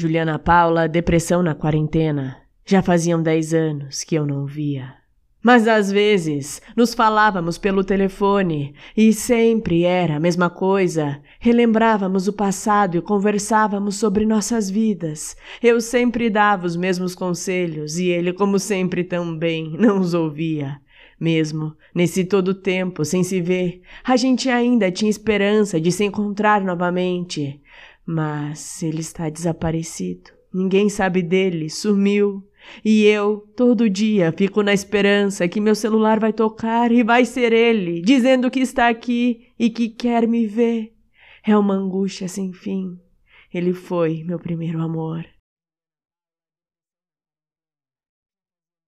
Juliana Paula, depressão na quarentena. Já faziam dez anos que eu não via. Mas às vezes nos falávamos pelo telefone e sempre era a mesma coisa. Relembrávamos o passado e conversávamos sobre nossas vidas. Eu sempre dava os mesmos conselhos e ele, como sempre, também não os ouvia. Mesmo nesse todo tempo sem se ver, a gente ainda tinha esperança de se encontrar novamente. Mas ele está desaparecido. Ninguém sabe dele, sumiu. E eu, todo dia, fico na esperança que meu celular vai tocar e vai ser ele, dizendo que está aqui e que quer me ver. É uma angústia sem fim. Ele foi meu primeiro amor.